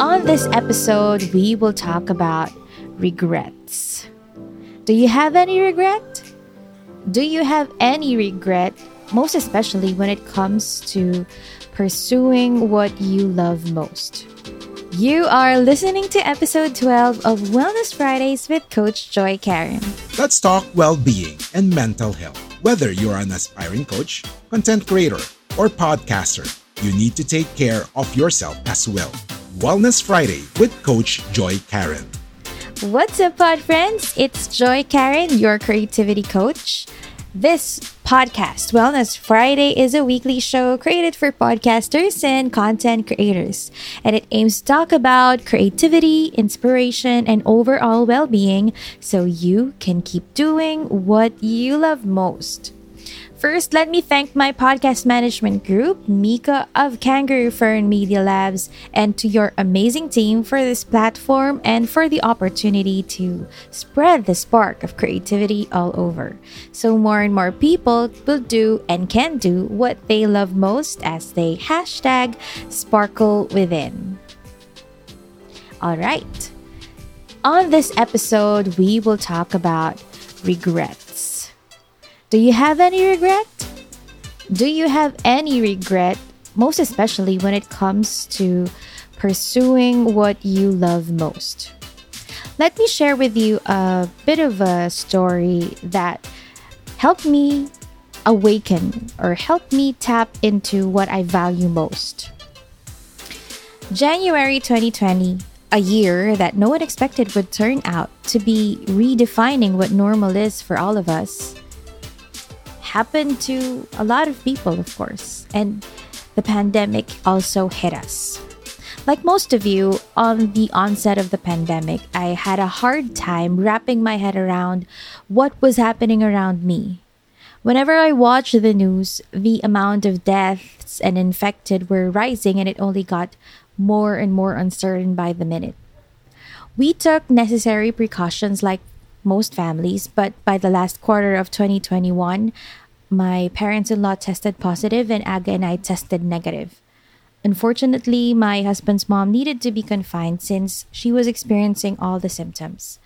On this episode, we will talk about regrets. Do you have any regret? Do you have any regret, most especially when it comes to pursuing what you love most? You are listening to episode 12 of Wellness Fridays with Coach Joy Karen. Let's talk well being and mental health. Whether you're an aspiring coach, content creator, or podcaster, you need to take care of yourself as well. Wellness Friday with Coach Joy Karen. What's up, pod friends? It's Joy Karen, your creativity coach. This podcast, Wellness Friday, is a weekly show created for podcasters and content creators, and it aims to talk about creativity, inspiration, and overall well being so you can keep doing what you love most. First, let me thank my podcast management group, Mika of Kangaroo Fern Media Labs, and to your amazing team for this platform and for the opportunity to spread the spark of creativity all over. So more and more people will do and can do what they love most as they hashtag sparkle within. All right. On this episode, we will talk about regrets. Do you have any regret? Do you have any regret, most especially when it comes to pursuing what you love most? Let me share with you a bit of a story that helped me awaken or helped me tap into what I value most. January 2020, a year that no one expected would turn out to be redefining what normal is for all of us, happened to a lot of people, of course. And the pandemic also hit us. Like most of you, on the onset of the pandemic, I had a hard time wrapping my head around what was happening around me. Whenever I watched the news, the amount of deaths and infected were rising, and it only got more and more uncertain by the minute. We took necessary precautions like most families, but by the last quarter of 2021, my parents in law tested positive and Aga and I tested negative. Unfortunately, my husband's mom needed to be confined since she was experiencing all the symptoms.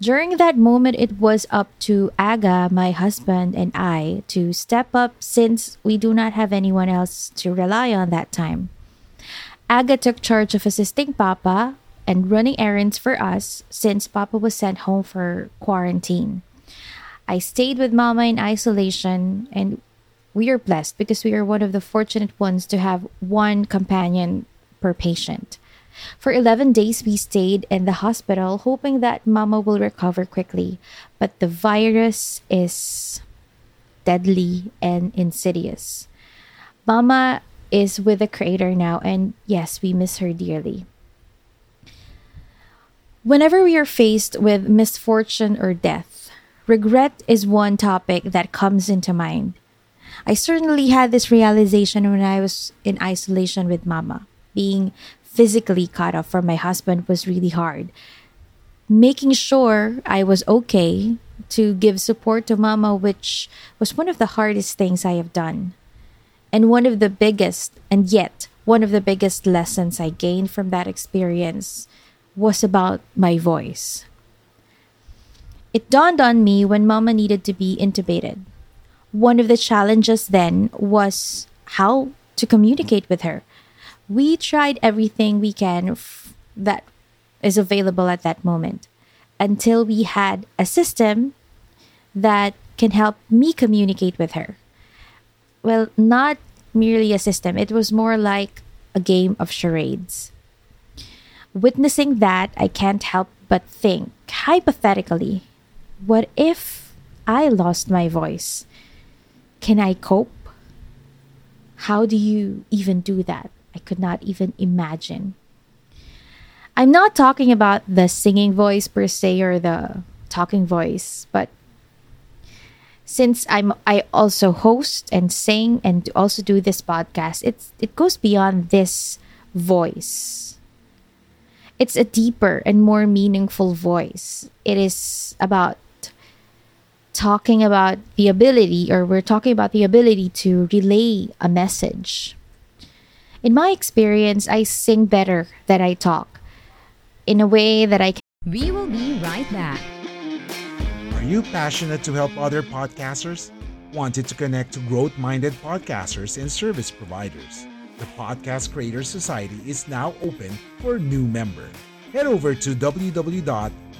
During that moment, it was up to Aga, my husband, and I to step up since we do not have anyone else to rely on that time. Aga took charge of assisting Papa and running errands for us since Papa was sent home for quarantine. I stayed with Mama in isolation, and we are blessed because we are one of the fortunate ones to have one companion per patient. For 11 days, we stayed in the hospital, hoping that Mama will recover quickly. But the virus is deadly and insidious. Mama is with the Creator now, and yes, we miss her dearly. Whenever we are faced with misfortune or death, regret is one topic that comes into mind. I certainly had this realization when I was in isolation with Mama. Being physically cut off from my husband was really hard. Making sure I was okay to give support to Mama, which was one of the hardest things I have done. And one of the biggest, and yet one of the biggest lessons I gained from that experience was about my voice. It dawned on me when Mama needed to be intubated. One of the challenges then was how to communicate with her. We tried everything we can f- that is available at that moment until we had a system that can help me communicate with her. Well, not merely a system, it was more like a game of charades. Witnessing that, I can't help but think hypothetically what if I lost my voice? Can I cope? How do you even do that? I could not even imagine. I'm not talking about the singing voice per se or the talking voice, but since I'm I also host and sing and also do this podcast, it's it goes beyond this voice. It's a deeper and more meaningful voice. It is about talking about the ability or we're talking about the ability to relay a message. In my experience, I sing better than I talk in a way that I can. We will be right back. Are you passionate to help other podcasters? Wanted to connect to growth minded podcasters and service providers? The Podcast Creators Society is now open for new member. Head over to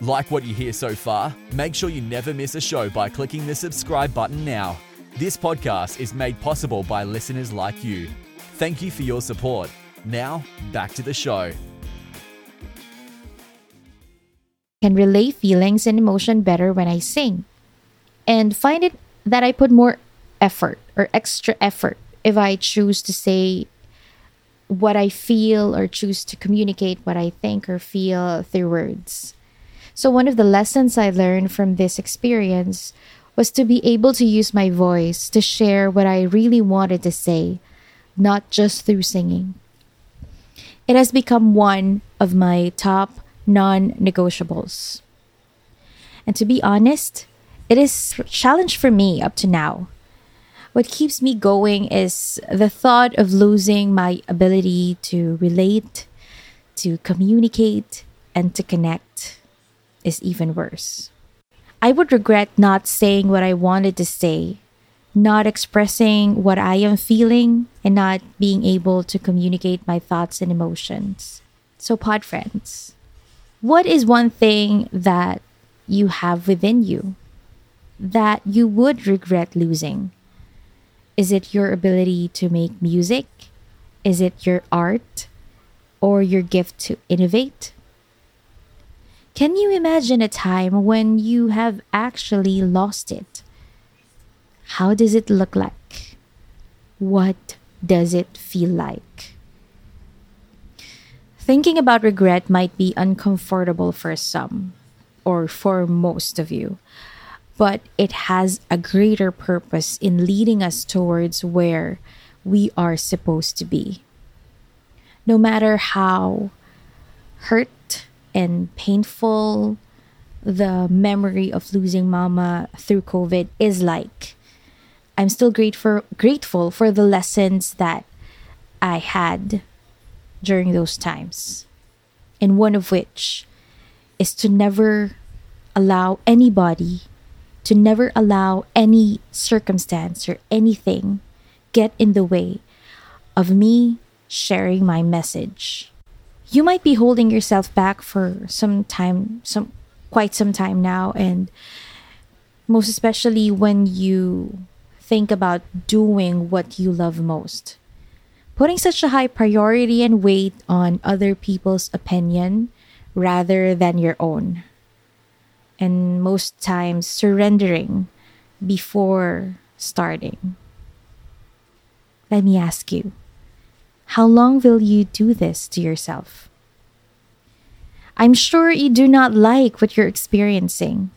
Like what you hear so far? Make sure you never miss a show by clicking the subscribe button now. This podcast is made possible by listeners like you. Thank you for your support. Now, back to the show. can relay feelings and emotion better when I sing. And find it that I put more effort or extra effort if I choose to say what I feel or choose to communicate what I think or feel through words. So, one of the lessons I learned from this experience was to be able to use my voice to share what I really wanted to say, not just through singing. It has become one of my top non negotiables. And to be honest, it is a challenge for me up to now. What keeps me going is the thought of losing my ability to relate, to communicate, and to connect is even worse. I would regret not saying what I wanted to say, not expressing what I am feeling, and not being able to communicate my thoughts and emotions. So, pod friends, what is one thing that you have within you that you would regret losing? Is it your ability to make music? Is it your art or your gift to innovate? Can you imagine a time when you have actually lost it? How does it look like? What does it feel like? Thinking about regret might be uncomfortable for some, or for most of you, but it has a greater purpose in leading us towards where we are supposed to be. No matter how hurt and painful the memory of losing mama through COVID is like, I'm still grateful grateful for the lessons that I had during those times. And one of which is to never allow anybody, to never allow any circumstance or anything get in the way of me sharing my message. You might be holding yourself back for some time, some quite some time now and most especially when you think about doing what you love most putting such a high priority and weight on other people's opinion rather than your own. And most times surrendering before starting. Let me ask you how long will you do this to yourself? I'm sure you do not like what you're experiencing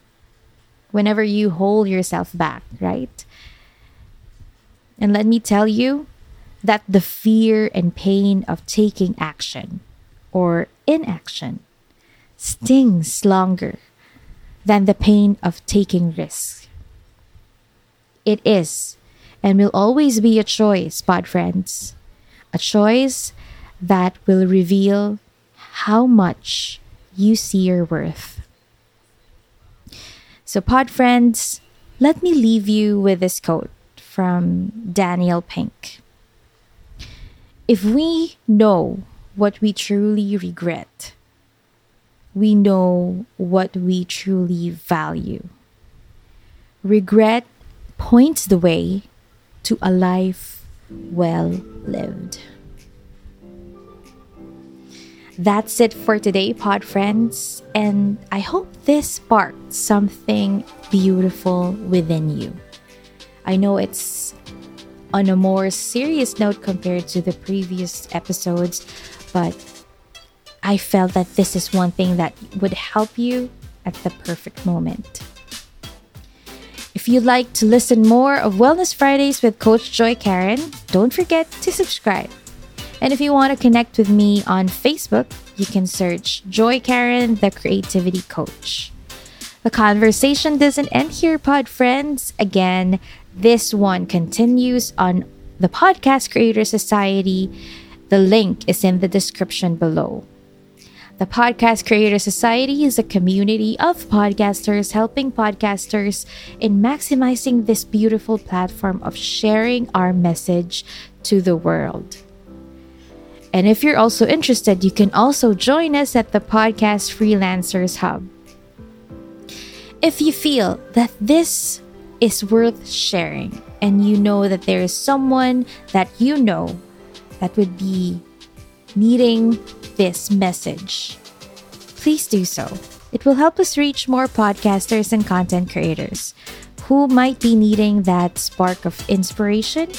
whenever you hold yourself back, right? And let me tell you, that the fear and pain of taking action or inaction stings longer than the pain of taking risks. It is and will always be a choice, pod friends. A choice that will reveal how much you see your worth. So, pod friends, let me leave you with this quote from Daniel Pink if we know what we truly regret. We know what we truly value. Regret points the way to a life well lived. That's it for today, pod friends, and I hope this sparked something beautiful within you. I know it's on a more serious note compared to the previous episodes, but I felt that this is one thing that would help you at the perfect moment. If you'd like to listen more of Wellness Fridays with Coach Joy Karen, don't forget to subscribe. And if you want to connect with me on Facebook, you can search Joy Karen, the Creativity Coach. The conversation doesn't end here, pod friends. Again, this one continues on the Podcast Creator Society. The link is in the description below. The Podcast Creator Society is a community of podcasters helping podcasters in maximizing this beautiful platform of sharing our message to the world. And if you're also interested, you can also join us at the Podcast Freelancers Hub. If you feel that this is worth sharing and you know that there is someone that you know that would be needing this message, please do so. It will help us reach more podcasters and content creators who might be needing that spark of inspiration,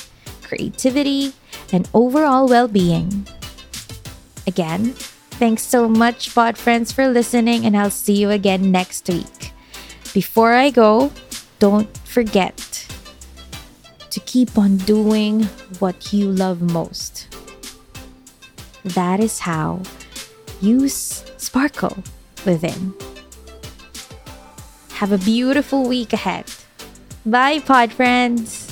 creativity, and overall well being. Again, thanks so much, pod friends, for listening, and I'll see you again next week. Before I go, don't forget to keep on doing what you love most. That is how you sparkle within. Have a beautiful week ahead. Bye, pod friends.